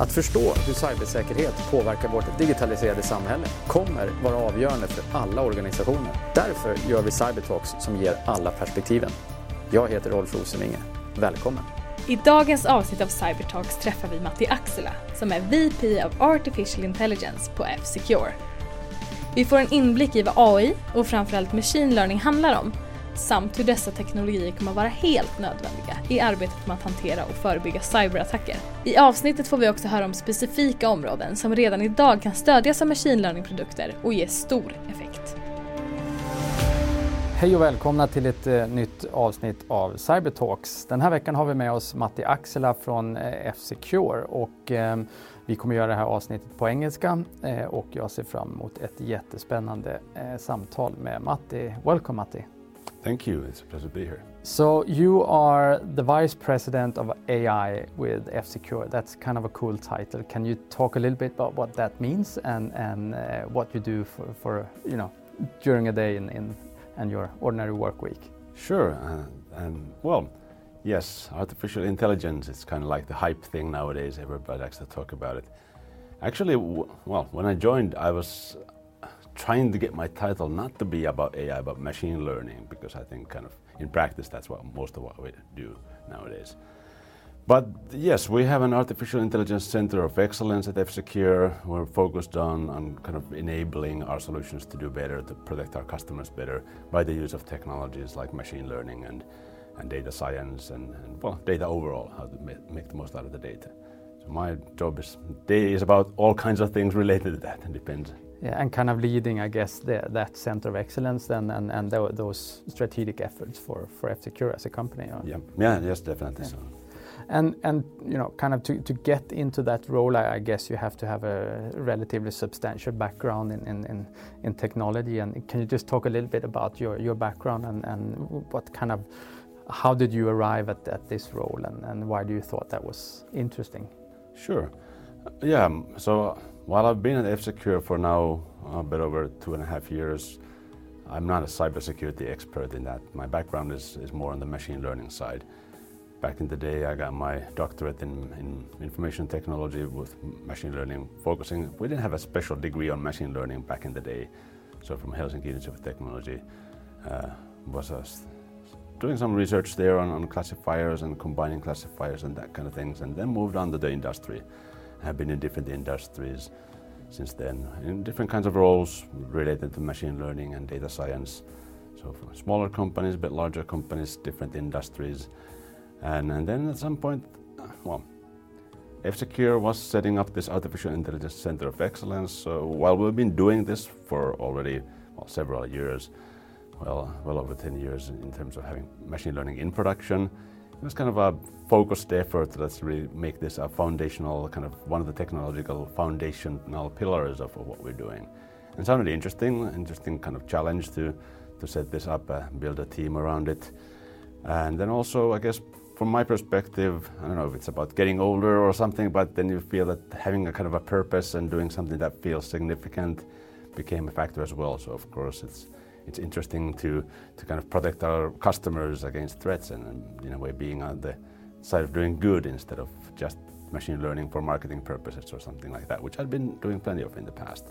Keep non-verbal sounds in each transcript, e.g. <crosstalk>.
Att förstå hur cybersäkerhet påverkar vårt digitaliserade samhälle kommer vara avgörande för alla organisationer. Därför gör vi Cybertalks som ger alla perspektiven. Jag heter Rolf Rosenvinge. Välkommen! I dagens avsnitt av Cybertalks träffar vi Matti Axela som är VP of Artificial Intelligence på F-Secure. Vi får en inblick i vad AI och framförallt machine learning handlar om samt hur dessa teknologier kommer att vara helt nödvändiga i arbetet med att hantera och förebygga cyberattacker. I avsnittet får vi också höra om specifika områden som redan idag kan stödjas av machine learning-produkter och ge stor effekt. Hej och välkomna till ett eh, nytt avsnitt av Cybertalks. Den här veckan har vi med oss Matti Axela från eh, F-Secure och eh, vi kommer göra det här avsnittet på engelska eh, och jag ser fram emot ett jättespännande eh, samtal med Matti. Welcome Matti! Thank you. It's a pleasure to be here. So you are the vice president of AI with F-Secure. That's kind of a cool title. Can you talk a little bit about what that means and and uh, what you do for, for you know during a day in, in and your ordinary work week? Sure. Uh, and well, yes, artificial intelligence is kind of like the hype thing nowadays. Everybody likes to talk about it. Actually, well, when I joined, I was trying to get my title not to be about AI but machine learning because I think kind of in practice that's what most of what we do nowadays. But yes, we have an artificial intelligence center of excellence at F-Secure. We're focused on, on kind of enabling our solutions to do better, to protect our customers better by the use of technologies like machine learning and, and data science and, and well, data overall, how to make the most out of the data. So my job is, is about all kinds of things related to that. It depends yeah, and kind of leading, I guess, the, that center of excellence then, and, and th those strategic efforts for, for F-Secure as a company. Yeah, yeah, yes, definitely yeah. so. And, and you know, kind of to, to get into that role, I, I, guess you have to have a relatively substantial background in, in, in, in, technology. And can you just talk a little bit about your, your background and, and what kind of, how did you arrive at, at this role and, and why do you thought that was interesting? Sure. Yeah, so while I've been at F-Secure for now a bit over two and a half years, I'm not a cybersecurity expert in that. My background is, is more on the machine learning side. Back in the day, I got my doctorate in, in information technology with machine learning, focusing. We didn't have a special degree on machine learning back in the day. So from Helsinki Institute of Technology, uh, was uh, doing some research there on, on classifiers and combining classifiers and that kind of things, and then moved on to the industry have been in different industries since then, in different kinds of roles related to machine learning and data science. So for smaller companies, a bit larger companies, different industries. And, and then at some point, well, F-Secure was setting up this artificial intelligence center of excellence. So while we've been doing this for already well, several years, well, well over 10 years in terms of having machine learning in production, it was kind of a focused effort let's really make this a foundational kind of one of the technological foundational pillars of, of what we're doing. And sounded interesting, interesting kind of challenge to to set this up, uh, build a team around it. And then also, I guess, from my perspective, I don't know if it's about getting older or something, but then you feel that having a kind of a purpose and doing something that feels significant became a factor as well. So of course, it's it's interesting to to kind of protect our customers against threats and, and in a way being on the side of doing good instead of just machine learning for marketing purposes or something like that, which I've been doing plenty of in the past.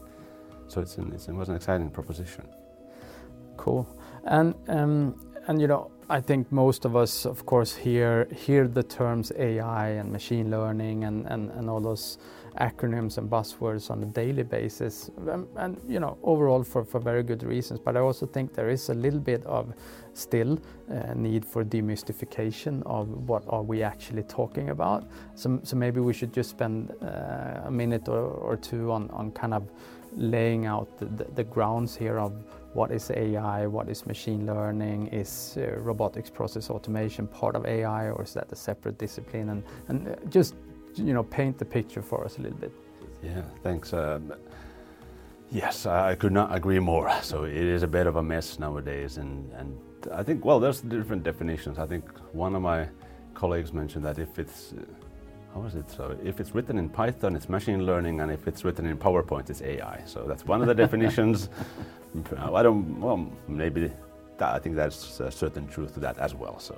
So it's an, it's, it was an exciting proposition. Cool. And um, and you know, I think most of us, of course, hear hear the terms AI and machine learning and, and, and all those acronyms and buzzwords on a daily basis, um, and you know, overall for, for very good reasons. But I also think there is a little bit of still uh, need for demystification of what are we actually talking about. So, so maybe we should just spend uh, a minute or, or two on, on kind of laying out the, the, the, grounds here of what is AI, what is machine learning, is uh, robotics process automation part of AI, or is that a separate discipline? And, and uh, just you know paint the picture for us a little bit. Yeah, thanks. Um, yes, I could not agree more. So it is a bit of a mess nowadays, and and I think well, there's different definitions. I think one of my colleagues mentioned that if it's how is it? So if it's written in Python, it's machine learning, and if it's written in PowerPoint, it's AI. So that's one of the <laughs> definitions. I don't. Well, maybe that, I think there's a certain truth to that as well. So,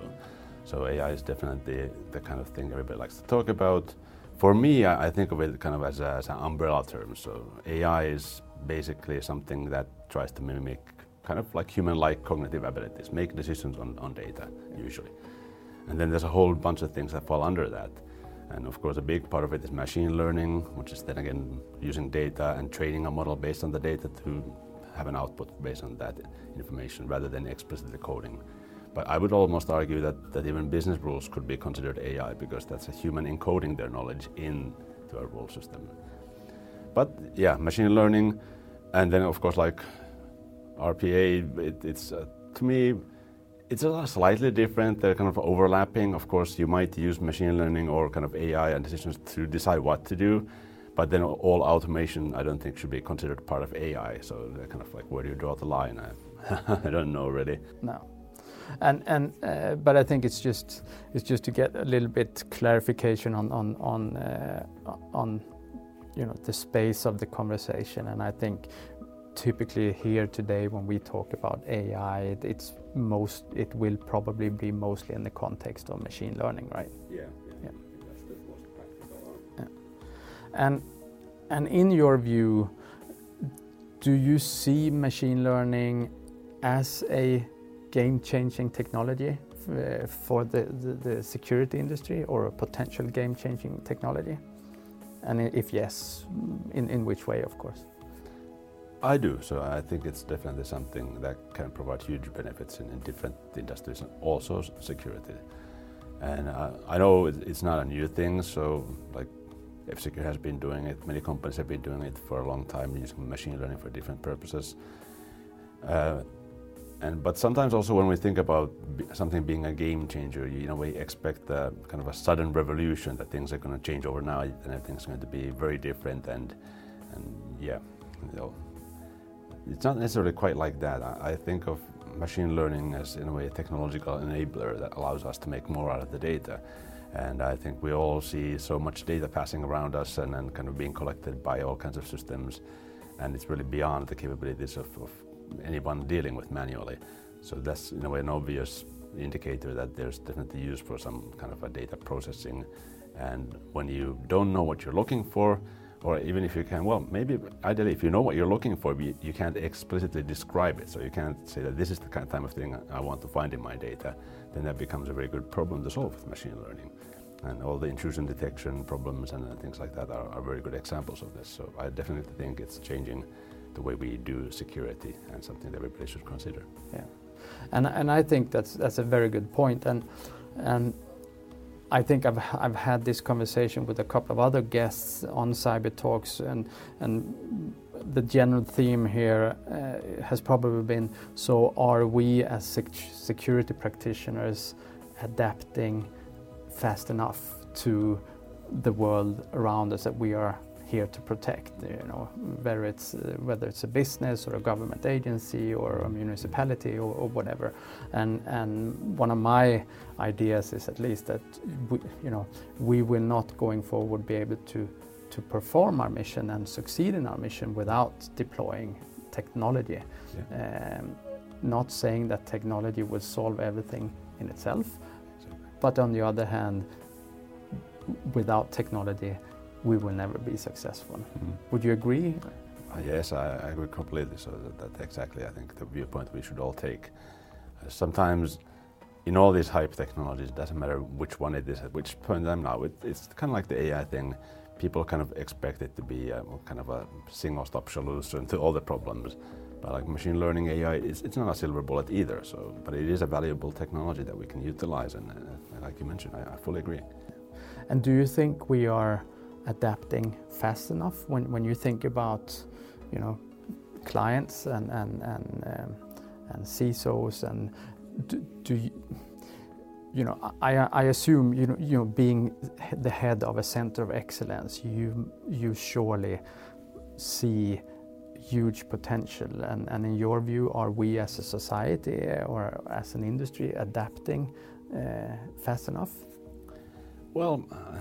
so AI is definitely the kind of thing everybody likes to talk about for me, I, I, think of it kind of as, a, as an umbrella term. So AI is basically something that tries to mimic kind of like human-like cognitive abilities, make decisions on, on data usually. And then there's a whole bunch of things that fall under that. And of course, a big part of it is machine learning, which is then again using data and training a model based on the data to have an output based on that information rather than explicitly coding. But I would almost argue that, that even business rules could be considered AI because that's a human encoding their knowledge into a rule system. But yeah, machine learning, and then of course like RPA, it, it's uh, to me, it's a slightly different. They're kind of overlapping. Of course, you might use machine learning or kind of AI and decisions to decide what to do, but then all automation, I don't think, should be considered part of AI. So they're kind of like, where do you draw the line? I, <laughs> I don't know really. No. And and uh, but I think it's just it's just to get a little bit clarification on on on uh, on you know the space of the conversation and I think typically here today when we talk about AI, it, it's most it will probably be mostly in the context of machine learning, right? Yeah. yeah. yeah. And and in your view, do you see machine learning as a game-changing technology uh, for the, the, the security industry or a potential game-changing technology? And if yes, in, in which way, of course? I do. So I think it's definitely something that can provide huge benefits in, in different industries and also security. And uh, I know it's not a new thing. So like F-Secure has been doing it. Many companies have been doing it for a long time, using machine learning for different purposes. Uh, and but sometimes also when we think about something being a game changer, you know, we expect a, kind of a sudden revolution that things are going to change overnight and everything's going to be very different. And and yeah, you know, it's not necessarily quite like that. I, I think of machine learning as, in a way, a technological enabler that allows us to make more out of the data. And I think we all see so much data passing around us and, and kind of being collected by all kinds of systems. And it's really beyond the capabilities of, of anyone dealing with manually. So that's, in a way, an obvious indicator that there's definitely use for some kind of a data processing. And when you don't know what you're looking for, or even if you can, well, maybe ideally, if you know what you're looking for, you, can't explicitly describe it. So you can't say that this is the kind of, time of thing I want to find in my data. Then that becomes a very good problem to solve with machine learning. And all the intrusion detection problems and things like that are, are very good examples of this. So I definitely think it's changing the way we do security and something that everybody should consider. Yeah, and and I think that's that's a very good point. And and I think I've I've had this conversation with a couple of other guests on Cyber Talks, and and the general theme here uh, has probably been: so are we as sec- security practitioners adapting fast enough to the world around us that we are here to protect. You know, whether it's uh, whether it's a business or a government agency or a municipality or, or, whatever. And and one of my ideas is at least that we, you know we will not going forward be able to to perform our mission and succeed in our mission without deploying technology. Yeah. Um, not saying that technology will solve everything in itself, but on the other hand, without technology, we will never be successful. Mm. Would you agree? Uh, yes, I, I, agree completely. So that, that, exactly, I think, the viewpoint we should all take. Uh, sometimes, in all these hype technologies, it doesn't matter which one it is at which point I'm now. It, it's kind of like the AI thing. People kind of expect it to be a, kind of a single-stop solution to all the problems. But like machine learning AI, it's, it's, not a silver bullet either. So, but it is a valuable technology that we can utilize, and, uh, like you mentioned, I, I fully agree. And do you think we are adapting fast enough when, when you think about you know clients and and and, um, and CISOs and do, do you, you know I, I assume you know you know being the head of a center of excellence you you surely see huge potential. And, and in your view are we as a society or as an industry adapting uh, fast enough? Well uh,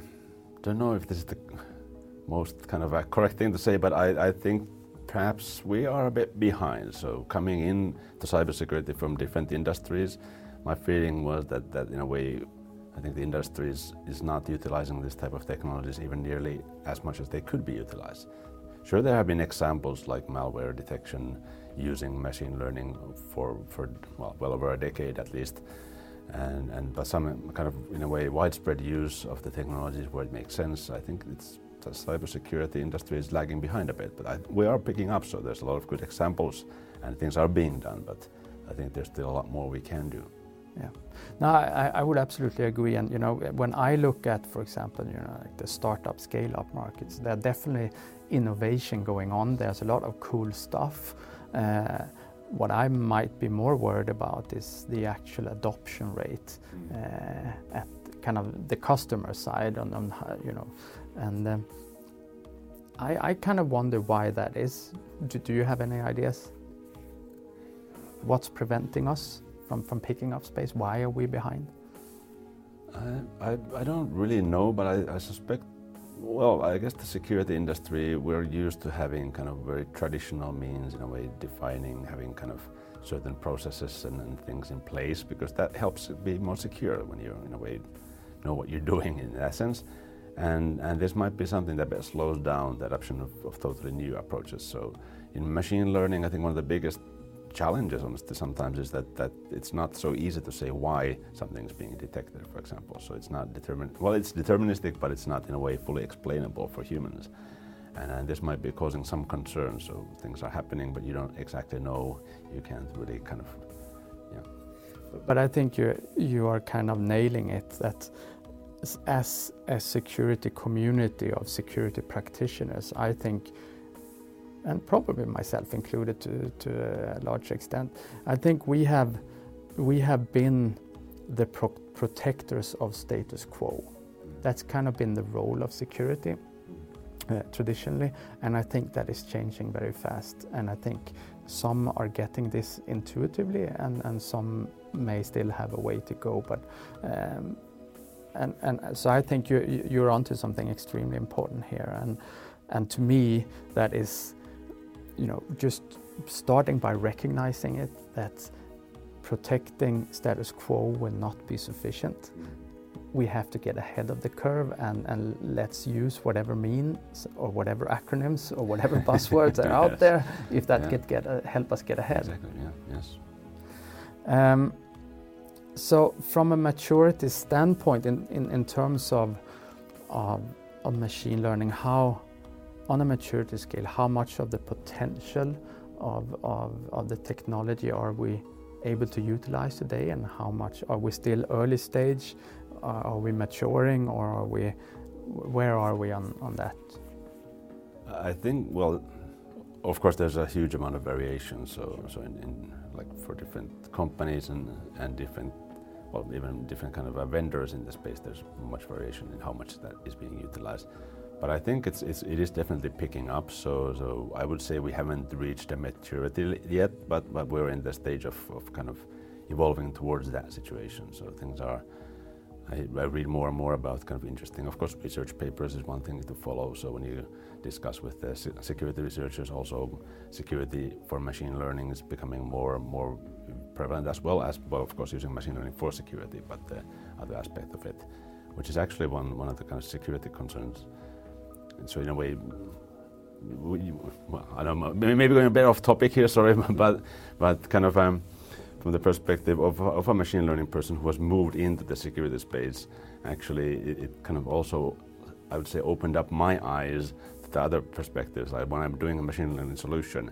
don't know if this is the most kind of a correct thing to say, but I, I think perhaps we are a bit behind. So coming in to cybersecurity from different industries, my feeling was that, that in a way, I think the industry is, is not utilizing this type of technologies even nearly as much as they could be utilized. Sure, there have been examples like malware detection using machine learning for, for well, well over a decade at least, and, and some kind of in a way widespread use of the technologies where it makes sense. I think it's the cybersecurity industry is lagging behind a bit, but I, we are picking up. So there's a lot of good examples, and things are being done. But I think there's still a lot more we can do. Yeah, no, I, I would absolutely agree. And you know, when I look at, for example, you know, like the startup, scale-up markets, there are definitely innovation going on. There's a lot of cool stuff. Uh, what I might be more worried about is the actual adoption rate mm. uh, at kind of the customer side, on, on you know, and um, I, I kind of wonder why that is. Do, do you have any ideas? What's preventing us from, from picking up space? Why are we behind? I, I, I don't really know, but I, I suspect well, I guess the security industry, we're used to having kind of very traditional means, in a way, defining, having kind of certain processes and, and, things in place because that helps be more secure when you, in a way, know what you're <laughs> doing in essence. And, and this might be something that slows down the adoption of, of totally new approaches. So in machine learning, I think one of the biggest challenges sometimes is that, that it's not so easy to say why something is being detected, for example. So it's not determined, well, it's deterministic, but it's not in a way fully explainable for humans. And, and this might be causing some concern. So things are happening, but you don't exactly know. You can't really kind of, yeah. But I think you you are kind of nailing it. That as a security community of security practitioners, I think and probably myself included to, to a large extent. I think we have, we have been the pro protectors of status quo. That's kind of been the role of security uh, traditionally, and I think that is changing very fast. And I think some are getting this intuitively, and, and some may still have a way to go. But um, and, and so I think you, you're onto something extremely important here, and and to me that is you know, just starting by recognizing it that protecting status quo will not be sufficient. We have to get ahead of the curve and, and let's use whatever means or whatever acronyms or whatever <laughs> buzzwords are out there if that yeah. get, get uh, help us get ahead. Exactly, yeah, yes. Um, so from a maturity standpoint in, in, in terms of, of, of machine learning, how on a maturity scale, how much of the potential of, of, of the technology are we able to utilize today and how much are we still early stage? Are we maturing or are we, where are we on, on that? I think, well, of course, there's a huge amount of variation. So, so in, in like for different companies and, and different, well, even different kind of vendors in the space, there's much variation in how much that is being utilized. But I think it's, it's it is definitely picking up. So so I would say we haven't reached a maturity yet, but but we're in the stage of, of kind of evolving towards that situation. So things are. I, I, read more and more about kind of interesting. Of course, research papers is one thing to follow. So when you discuss with the security researchers, also security for machine learning is becoming more and more prevalent, as well as well, of course, using machine learning for security, but the other aspect of it, which is actually one one of the kind of security concerns so in a way, we, well, I don't know, maybe going a bit off topic here, <laughs> sorry, but but kind of um, from the perspective of, of a machine learning person who has moved into the security space, actually it, it kind of also, I would say, opened up my eyes to the other perspectives. Like when I'm doing a machine learning solution,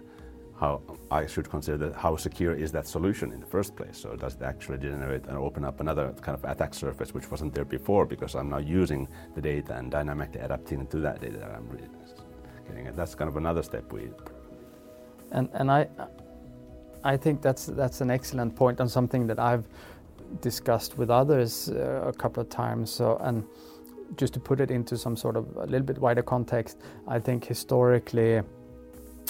how I should consider how secure is that solution in the first place. So does it actually generate and open up another kind of attack surface which wasn't there before because I'm now using the data and dynamically adapting to that data that I'm really getting. That's kind of another step we. And and I, I think that's that's an excellent point and something that I've discussed with others uh, a couple of times. So and just to put it into some sort of a little bit wider context, I think historically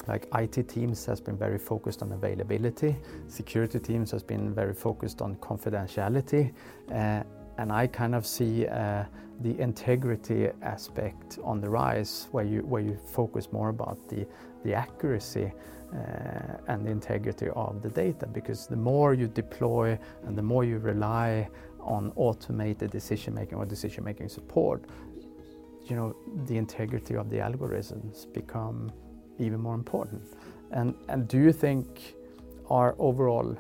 like IT teams has been very focused on availability, security teams has been very focused on confidentiality, uh, and I kind of see uh, the integrity aspect on the rise, where you where you focus more about the the accuracy uh, and the integrity of the data, because the more you deploy and the more you rely on automated decision making or decision making support, you know, the integrity of the algorithms become even more important. And, and do you think our overall,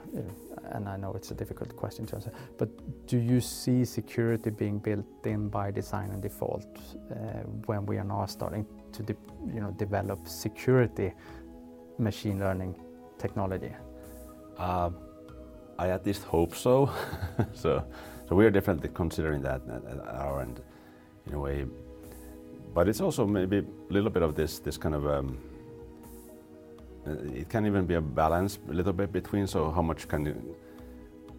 and I know it's a difficult question to answer, but do you see security being built in by design and default uh, when we are now starting to you know, develop security machine learning technology? Uh, I at least hope so. <laughs> so, so we are definitely considering that at our end, in a way. But it's also maybe a little bit of this this kind of um, Uh, it can even be a balance a little bit between. So how much can you?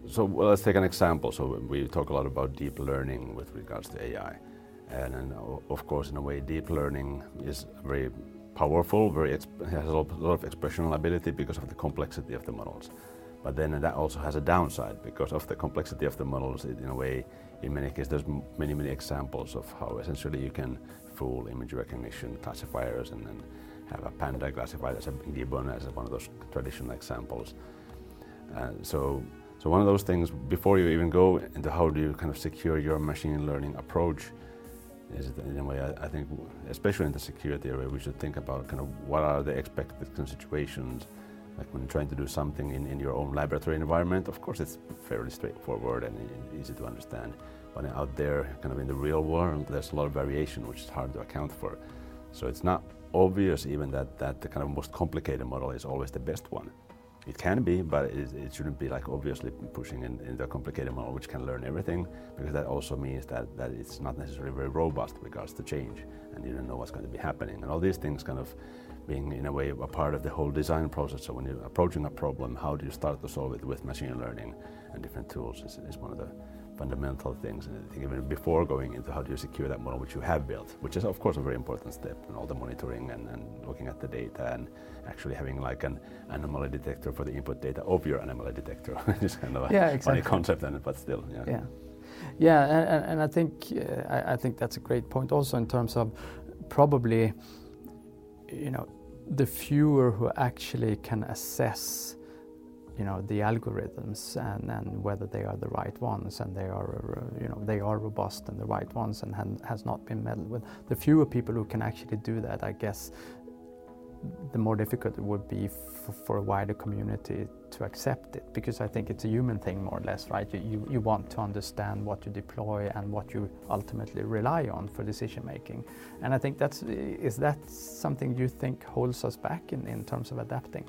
So well, let's take an example. So we talk a lot about deep learning with regards to AI, and, and of course, in a way, deep learning is very powerful, very has a lot of expressional ability because of the complexity of the models. But then that also has a downside because of the complexity of the models. It, in a way, in many cases, there's many many examples of how essentially you can fool image recognition classifiers and, and have a panda classified as a gibbon as one of those traditional examples. Uh, so, so one of those things before you even go into how do you kind of secure your machine learning approach is in a way I, I think especially in the security area we should think about kind of what are the expected situations like when you're trying to do something in, in your own laboratory environment of course it's fairly straightforward and easy to understand. But out there kind of in the real world there's a lot of variation which is hard to account for. So it's not obvious even that, that the kind of most complicated model is always the best one. It can be, but it, it shouldn't be like obviously pushing in, in, the complicated model which can learn everything, because that also means that, that it's not necessarily very robust with regards to change, and you don't know what's going to be happening. And all these things kind of being in a way a part of the whole design process. So when you're approaching a problem, how do you start to solve it with machine learning and different tools is, is one of the fundamental things. And I think even before going into how do you secure that model which you have built, which is of course a very important step in all the monitoring and, and looking at the data and actually having like an anomaly detector for the input data of your anomaly detector, <laughs> which is kind of a yeah, exactly. funny concept, and but still, yeah. Yeah, yeah, and, and I think uh, I, I think that's a great point also in terms of probably, you know, the fewer who actually can assess you know the algorithms and, and whether they are the right ones and they are uh, you know they are robust and the right ones and has not been meddled with. The fewer people who can actually do that i guess the more difficult it would be for, for a wider community to accept it because i think it's a human thing more or less right? You, you, you want to understand what you deploy and what you ultimately rely on for decision making and i think that's is that something you think holds us back in, in terms of adapting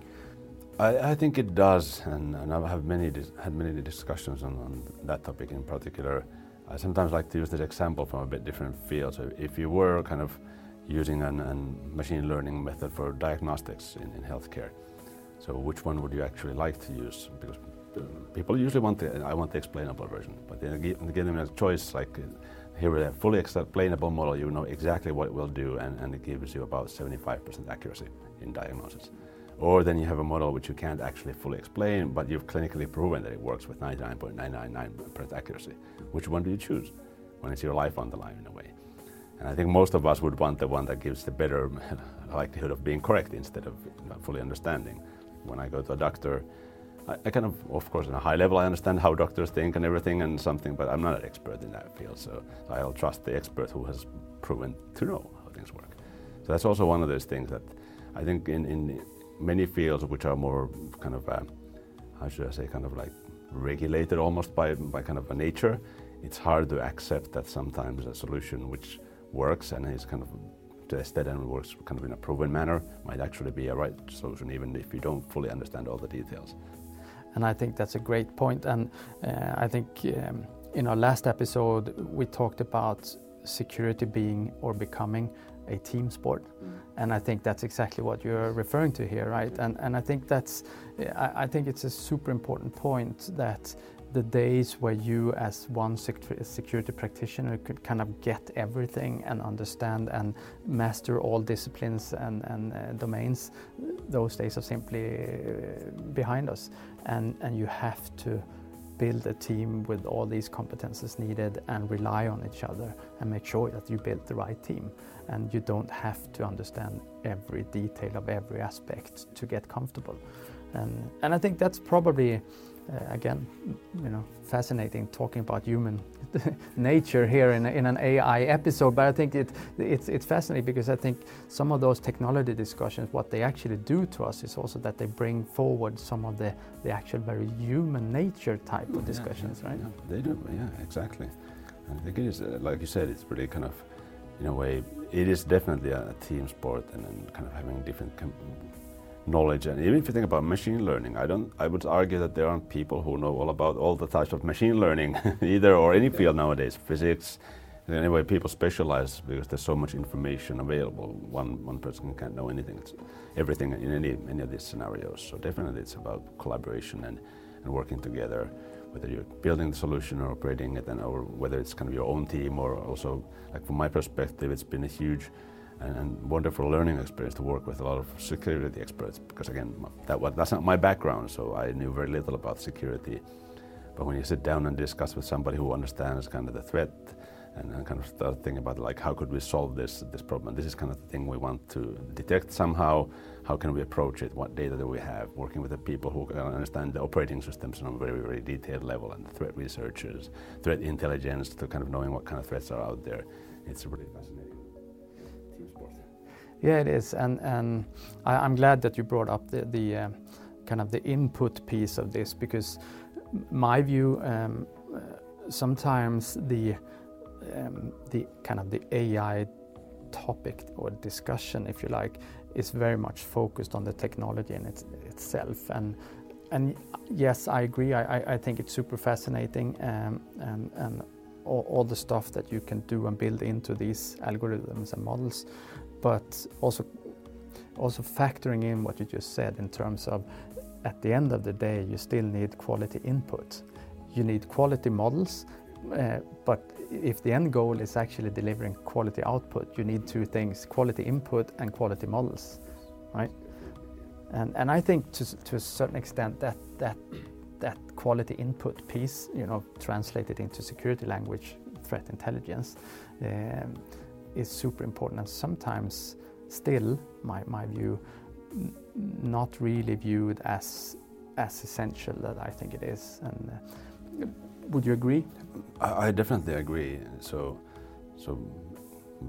I, I, think it does, and, and I've had many, had many discussions on, on, that topic in particular. I sometimes like to use this example from a bit different field. So if you were kind of using a machine learning method for diagnostics in, in healthcare, so which one would you actually like to use? Because uh, people usually want the, I want the explainable version, but then give, them a choice like here with a fully explainable model, you know exactly what it will do, and, and it gives you about 75% accuracy in diagnosis. Or then you have a model which you can't actually fully explain, but you've clinically proven that it works with 99.999% accuracy. Which one do you choose when it's your life on the line in a way? And I think most of us would want the one that gives the better <laughs> likelihood of being correct instead of fully understanding. When I go to a doctor, I, I, kind of, of course, on a high level, I understand how doctors think and everything and something, but I'm not an expert in that field. So I'll trust the expert who has proven to know how things work. So that's also one of those things that I think in, in many fields which are more kind of, uh, how should I say, kind of like regulated almost by, by kind of a nature, it's hard to accept that sometimes a solution which works and is kind of tested and works kind of in a proven manner might actually be a right solution even if you don't fully understand all the details. And I think that's a great point. And uh, I think um, in our last episode we talked about security being or becoming a team sport. Mm. And I think that's exactly what you're referring to here, right? And, and I think that's, I, I think it's a super important point that the days where you as one security practitioner could kind of get everything and understand and master all disciplines and, and uh, domains, those days are simply uh, behind us. And, and you have to build a team with all these competences needed and rely on each other and make sure that you build the right team. And you don't have to understand every detail of every aspect to get comfortable. and and I think that's probably uh, again, you know, fascinating talking about human <laughs> nature here in, in an AI episode. But I think it, it's, it's fascinating because I think some of those technology discussions, what they actually do to us is also that they bring forward some of the, the actual very human nature type of discussions, yeah, right? Yeah, they do, yeah, exactly. And I think it is, uh, like you said, it's really kind of, in a way, it is definitely a, team sport and, and kind of having different knowledge. And even if you think about machine learning, I don't. I would argue that there aren't people who know all about all the types of machine learning <laughs> either, or any field nowadays. Physics. Anyway, people specialize because there's so much information available. One one person can't know anything. It's everything in any any of these scenarios. So definitely, it's about collaboration and and working together. Whether you're building the solution or operating it, and or whether it's kind of your own team, or also, like from my perspective, it's been a huge and, and, wonderful learning experience to work with a lot of security experts because again that that's not my background so I knew very little about security. But when you sit down and discuss with somebody who understands kind of the threat and, and kind of start thinking about like how could we solve this this problem this is kind of the thing we want to detect somehow. How can we approach it? What data do we have? Working with the people who understand the operating systems on a very very detailed level and threat researchers threat intelligence to kind of knowing what kind of threats are out there. It's really fascinating yeah, it is, and and I, am glad that you brought up the the uh, kind of the input piece of this because my view um, uh, sometimes the um, the kind of the AI topic or discussion, if you like, is very much focused on the technology in it, itself. And and yes, I agree. I, I think it's super fascinating um, and and all, all, the stuff that you can do and build into these algorithms and models but also also factoring in what you just said in terms of at the end of the day you still need quality input. You need quality models uh, but if the end goal is actually delivering quality output you need two things quality input and quality models right? And and i think to, to a certain extent that that that quality input piece you know translated into security language threat intelligence um, is super important and sometimes still, my, my view, not really viewed as as essential that I think it is. And uh, would you agree? I, I, definitely agree. So, so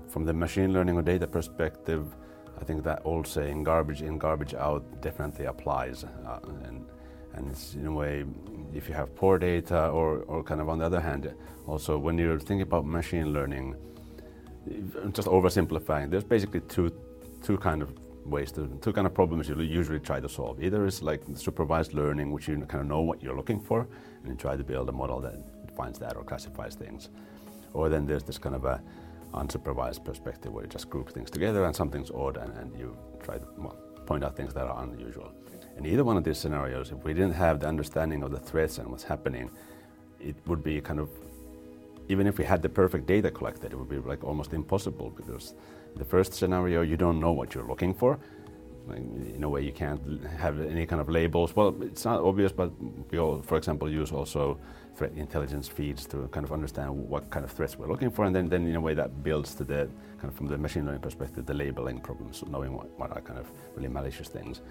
from the machine learning or data perspective, I think that old saying "garbage in, garbage out" definitely applies. Uh, and and it's in a way, if you have poor data, or or kind of on the other hand, also when you're thinking about machine learning just oversimplifying, there's basically two, two kind of ways to, two kind of problems you usually try to solve. Either is like supervised learning, which you kind of know what you're looking for, and you try to build a model that finds that or classifies things. Or then there's this kind of a unsupervised perspective where you just group things together and something's odd and, and you try to well, point out things that are unusual. In either one of these scenarios, if we didn't have the understanding of the threats and what's happening, it would be kind of even if we had the perfect data collected, it would be like almost impossible because the first scenario you don't know what you're looking for. In a way, you can't have any kind of labels. Well, it's not obvious, but we all, for example, use also threat intelligence feeds to kind of understand what kind of threats we're looking for, and then, then in a way that builds to the kind of from the machine learning perspective the labeling problems, knowing what, what are kind of really malicious things.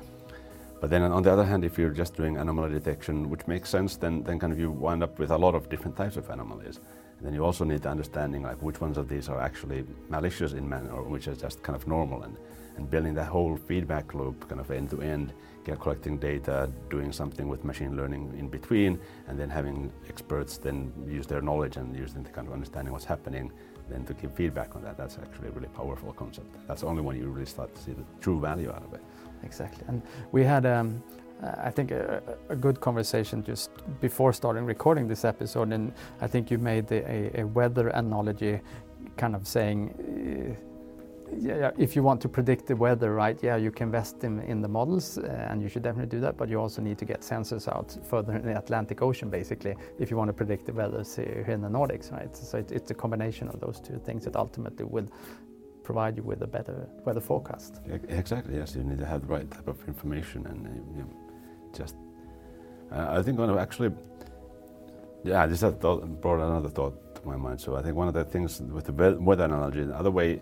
But then on the other hand, if you're just doing anomaly detection, which makes sense, then, then kind of you wind up with a lot of different types of anomalies. And then you also need the understanding like which ones of these are actually malicious in man or which are just kind of normal and, and building that whole feedback loop kind of end to end, collecting data, doing something with machine learning in between, and then having experts then use their knowledge and use them to kind of understanding what's happening, then to give feedback on that. That's actually a really powerful concept. That's only when you really start to see the true value out of it. Exactly. And we had um, I think a, a, good conversation just before starting recording this episode, and I think you made a, a weather analogy, kind of saying, uh, yeah, if you want to predict the weather, right? Yeah, you can invest in, in the models, uh, and you should definitely do that. But you also need to get sensors out further in the Atlantic Ocean, basically, if you want to predict the weather here in the Nordics, right? So it, it's a combination of those two things that ultimately will provide you with a better weather forecast. Exactly. Yes, you need to have the right type of information and. Uh, you know, just uh, I think one of actually yeah this has thought, brought another thought to my mind. So I think one of the things with the weather analogy the other way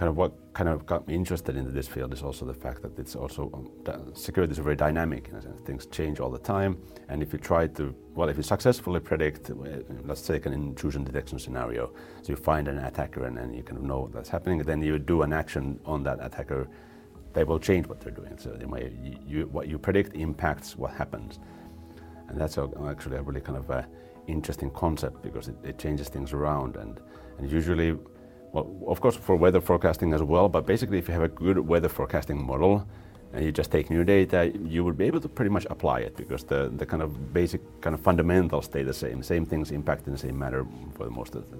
kind of what kind of got me interested into this field is also the fact that it's also um, security is very dynamic in a sense. Things change all the time, and if you try to, well, if you successfully predict, uh, let's take an intrusion detection scenario, so you find an attacker and, and you kind of know that's happening, then you do an action on that attacker, they will change what they're doing. So you, you, what you predict impacts what happens, and that's actually a really kind of a interesting concept because it, it changes things around and, and usually well, of course for weather forecasting as well, but basically if you have a good weather forecasting model and you just take new data, you would be able to pretty much apply it because the, the kind of basic kind of fundamentals stay the same. Same things impact in the same manner for the most of the,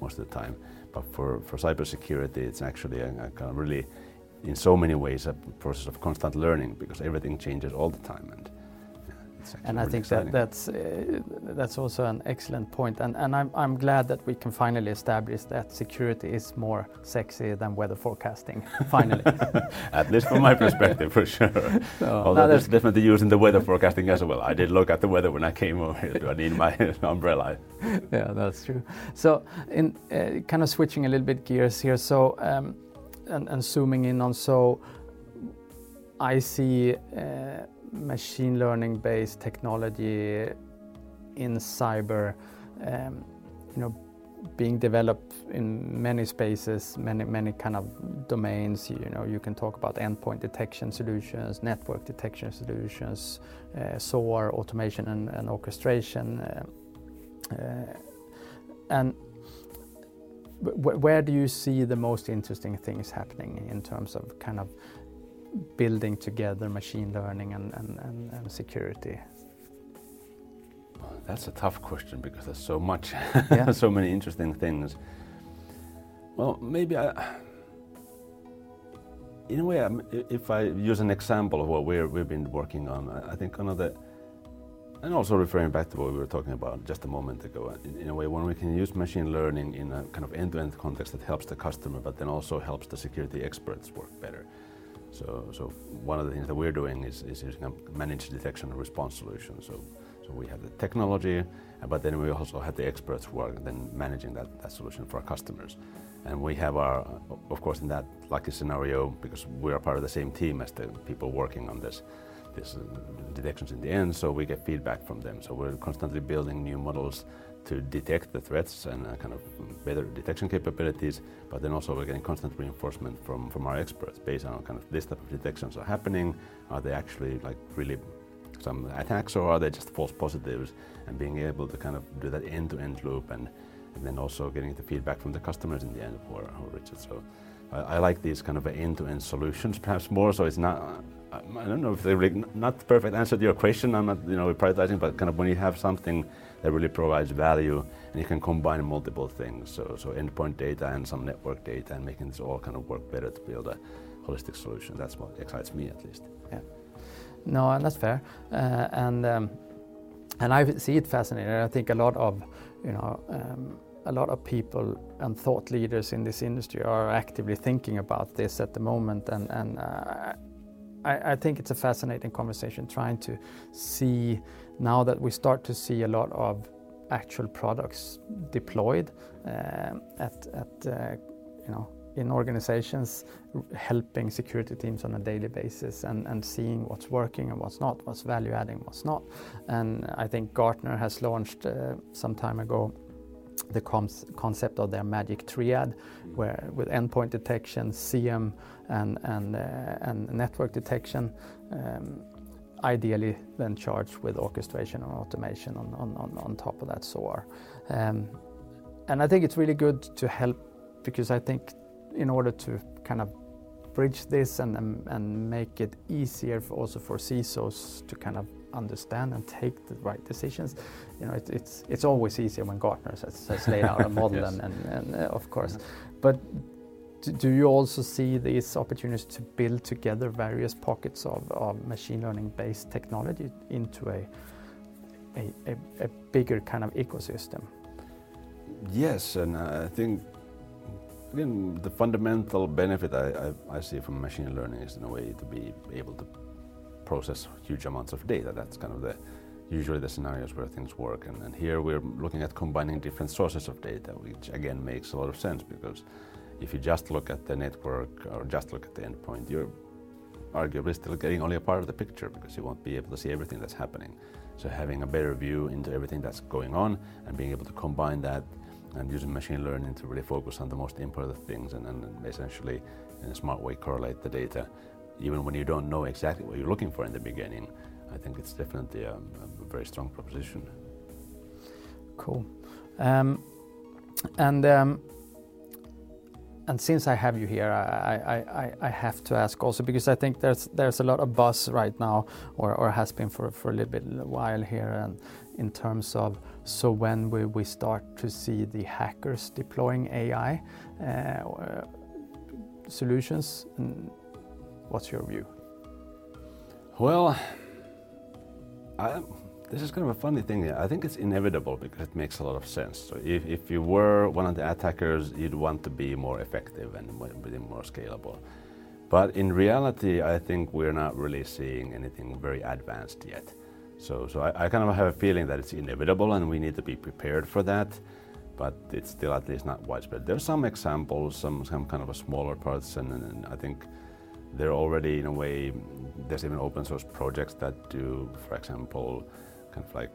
most of the time. But for, for cybersecurity, it's actually a, a kind of really, in so many ways, a process of constant learning because everything changes all the time. And and I think exciting. that that's uh, that's also an excellent point. And and I'm I'm glad that we can finally establish that security is more sexy than weather forecasting. <laughs> Finally, <laughs> at least from my perspective, for sure. <laughs> So, Although no, there's definitely use in the weather forecasting as well. I did look at the weather when I came over here. Do I need my umbrella? yeah, that's true. So in uh, kind of switching a little bit gears here. So um, and, and zooming in on so I see. Uh, machine learning based technology in cyber um, you know being developed in many spaces many many kind of domains you know you can talk about endpoint detection solutions network detection solutions uh, SOAR automation and, and orchestration uh, uh, and where do you see the most interesting things happening in terms of kind of building together machine learning and, and, and, and security? That's a tough question because there's so much, yeah. <laughs> so many interesting things. Well, maybe I, in a way, if I use an example of what we have been working on, I think one of the, and also referring back to what we were talking about just a moment ago, in, in a way, when we can use machine learning in a kind of end-to-end context that helps the customer, but then also helps the security experts work better. So, so one of the things that we're doing is, is using a managed detection and response solution. So, so we have the technology, but then we also have the experts who are then managing that, that solution for our customers. And we have our, of course, in that lucky scenario, because we are part of the same team as the people working on this, this uh, detections in the end, so we get feedback from them. So we're constantly building new models to detect the threats and uh, kind of better detection capabilities, but then also we're getting constant reinforcement from, from our experts based on kind of this type of detections are happening, are they actually like really some attacks or are they just false positives and being able to kind of do that end-to-end loop and, and then also getting the feedback from the customers in the end for, Richard. So I, I like these kind of end-to-end solutions perhaps more so it's not I don't know if they're really not the perfect answer to your question. I'm not, you know, prioritizing, but kind of when you have something that really provides value and you can combine multiple things. So, so endpoint data and some network data and making this all kind of work better to build a holistic solution. That's what excites me at least. Yeah. No, that's fair. Uh, and um, and I see it fascinating. I think a lot of, you know, um, a lot of people and thought leaders in this industry are actively thinking about this at the moment, and and uh, I, I, think it's a fascinating conversation trying to see now that we start to see a lot of actual products deployed uh, at, at uh, you know in organizations helping security teams on a daily basis and, and seeing what's working and what's not, what's value adding, what's not. And I think Gartner has launched uh, some time ago the concept of their magic triad, where with endpoint detection, SIEM, and and uh, and network detection, um, ideally then charged with orchestration and automation on on, on, top of that SOAR. Um, and I think it's really good to help because I think in order to kind of bridge this and, and, and make it easier for also for CISOs to kind of understand and take the right decisions. You know, it, it's it's always easier when Gartner has, has laid out a <laughs> model, yes. and, and, and uh, of course, but do you also see these opportunities to build together various pockets of, of machine learning based technology into a, a, a, a, bigger kind of ecosystem? Yes, and I think again the fundamental benefit I, I, I see from machine learning is in a way to be able to process huge amounts of data. That's kind of the usually the scenarios where things work. And, and, here we're looking at combining different sources of data, which again makes a lot of sense because if you just look at the network or just look at the endpoint, you're arguably still getting only a part of the picture because you won't be able to see everything that's happening. So having a better view into everything that's going on and being able to combine that and using machine learning to really focus on the most important things and, and essentially in a smart way correlate the data even when you don't know exactly what you're looking for in the beginning. I think it's definitely a, a very strong proposition. Cool. Um, and um, and since I have you here, I, I, I, have to ask also because I think there's there's a lot of buzz right now, or, or has been for, for a little bit while here, and in terms of so when will we start to see the hackers deploying AI uh, solutions? And what's your view? Well, I, this is kind of a funny thing. I think it's inevitable because it makes a lot of sense. So if, if you were one of the attackers, you'd want to be more effective and be more scalable. But in reality, I think we're not really seeing anything very advanced yet. So, so I, I kind of have a feeling that it's inevitable and we need to be prepared for that. But it's still at least not widespread. There's some examples, some, some kind of a smaller parts, and, and I think they're already in a way, there's even open source projects that do, for example, kind of like,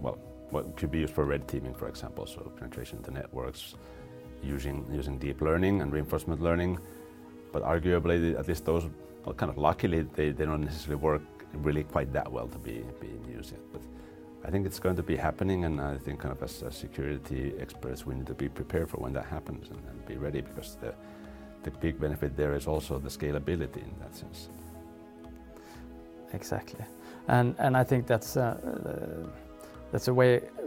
well, what could be used for red teaming, for example, so penetration into networks using, using deep learning and reinforcement learning. But arguably, at least those, well, kind of luckily, they, they don't necessarily work really quite that well to be being used yet. But I think it's going to be happening, and I think kind of as, as security experts, we need to be prepared for when that happens and, and be ready because the, the big benefit there is also the scalability in that sense. Exactly and and I think that's that's a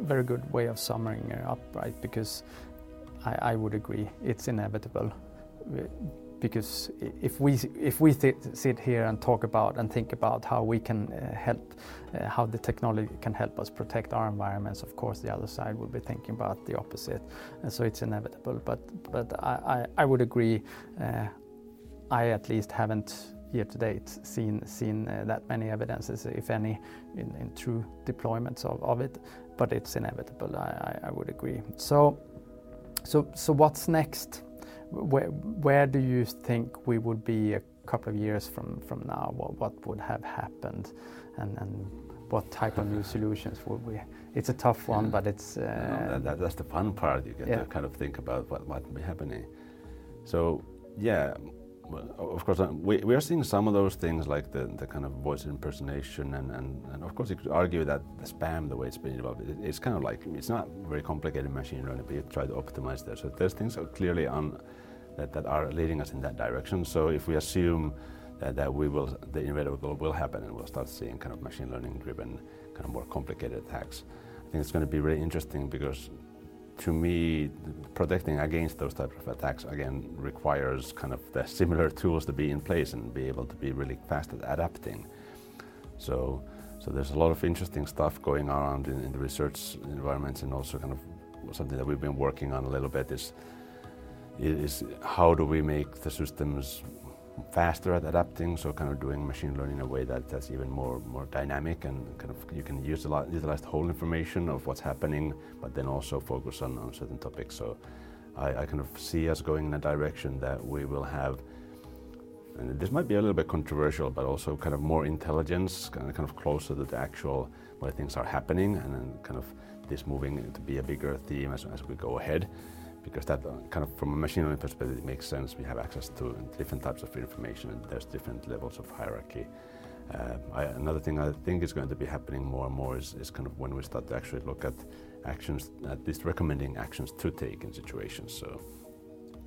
very good way of summing up, right? Because I would agree it's inevitable. Because if we if we sit here and talk about and think about how we can uh, help, uh, how the technology can help us protect our environments, of course the other side will be thinking about the opposite, and so it's inevitable. But but I I, I would agree. Uh, I at least haven't year to date seen seen uh, that many evidences, if any, in, in true deployments of, of it. But it's inevitable. I, I, I would agree. So, so so what's next? Where where do you think we would be a couple of years from from now? What what would have happened, and and what type of new <laughs> solutions would we? It's a tough one, yeah. but it's. Uh, no, that, that, that's the fun part. You get yeah. to kind of think about what might be happening. So yeah, of course, uh, we, we are seeing some of those things like the, the kind of voice impersonation, and, and, and of course, you could argue that the spam, the way it's been developed, it, it's kind of like it's not very complicated machine learning, but you try to optimize there. So there's things are clearly on that, that are leading us in that direction. So if we assume that, that we will, the inevitable will happen, and we'll start seeing kind of machine learning driven, kind of more complicated attacks, I think it's going to be really interesting because to me, protecting against those types of attacks again requires kind of the similar tools to be in place and be able to be really fast at adapting. So, so there's a lot of interesting stuff going around in, in the research environments, and also kind of something that we've been working on a little bit is is how do we make the systems faster at adapting, so kind of doing machine learning in a way that that's even more more dynamic and kind of you can use lot, utilize the whole information of what's happening, but then also focus on, on certain topics. So I, I kind of see us going in a direction that we will have, and this might be a little bit controversial, but also kind of more intelligence, kind of, kind of closer to the actual where things are happening, and then kind of this moving to be a bigger theme as, as we go ahead because that uh, kind of from a machine learning perspective it makes sense. We have access to different types of information and there's different levels of hierarchy. Uh, I, another thing I think is going to be happening more and more is, is, kind of when we start to actually look at actions, at least recommending actions to take in situations. So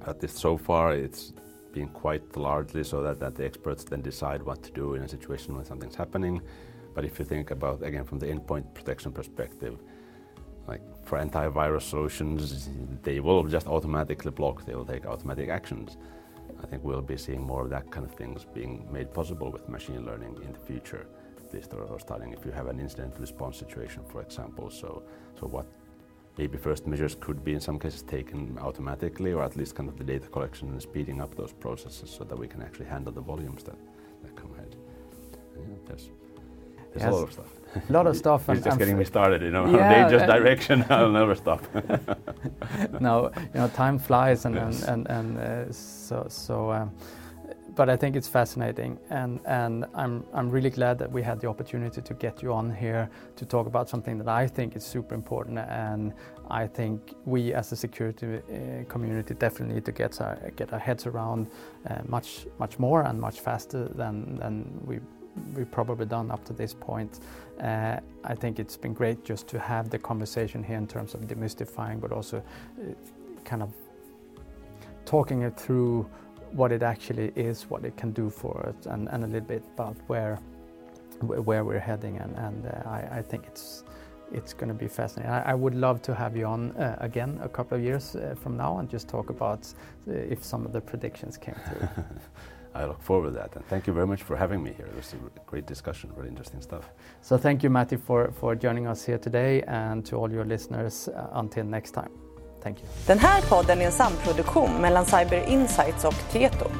at least so far it's been quite largely so that, that the experts then decide what to do in a situation when something's happening. But if you think about, again, from the endpoint protection perspective, like for antivirus solutions, they will just automatically block, they will take automatic actions. I think we'll be seeing more of that kind of things being made possible with machine learning in the future, at least or starting if you have an incident response situation, for example. So, so what maybe first measures could be in some cases taken automatically, or at least kind of the data collection and speeding up those processes so that we can actually handle the volumes that, that come ahead. Yeah, There's Yes. a <laughs> lot of stuff. A lot of stuff. He's just getting me started, you know. Yeah, <laughs> Dangerous uh, direction. <laughs> I'll never stop. no, you know, time flies, and Yes. and and, and uh, so so. Um, but I think it's fascinating, and and I'm I'm really glad that we had the opportunity to get you on here to talk about something that I think is super important, and I think we as a security uh, community definitely need to get our get our heads around uh, much much more and much faster than than we we've probably done up to this point. Uh, I think it's been great just to have the conversation here in terms of demystifying, but also uh, kind of talking it through what it actually is, what it can do for us, and, and a little bit about where where we're heading. And, and uh, I, I think it's it's going to be fascinating. I, I would love to have you on uh, again a couple of years uh, from now and just talk about uh, if some of the predictions came through. <laughs> I look forward to that. And thank you very much for having me here. It was a great discussion, really interesting stuff. So thank you, Matti, for, for joining us here today, and to all your listeners, uh, until next time. Thank you. Den här podden är en samproduktion mellan Cyber Insights och Tieto.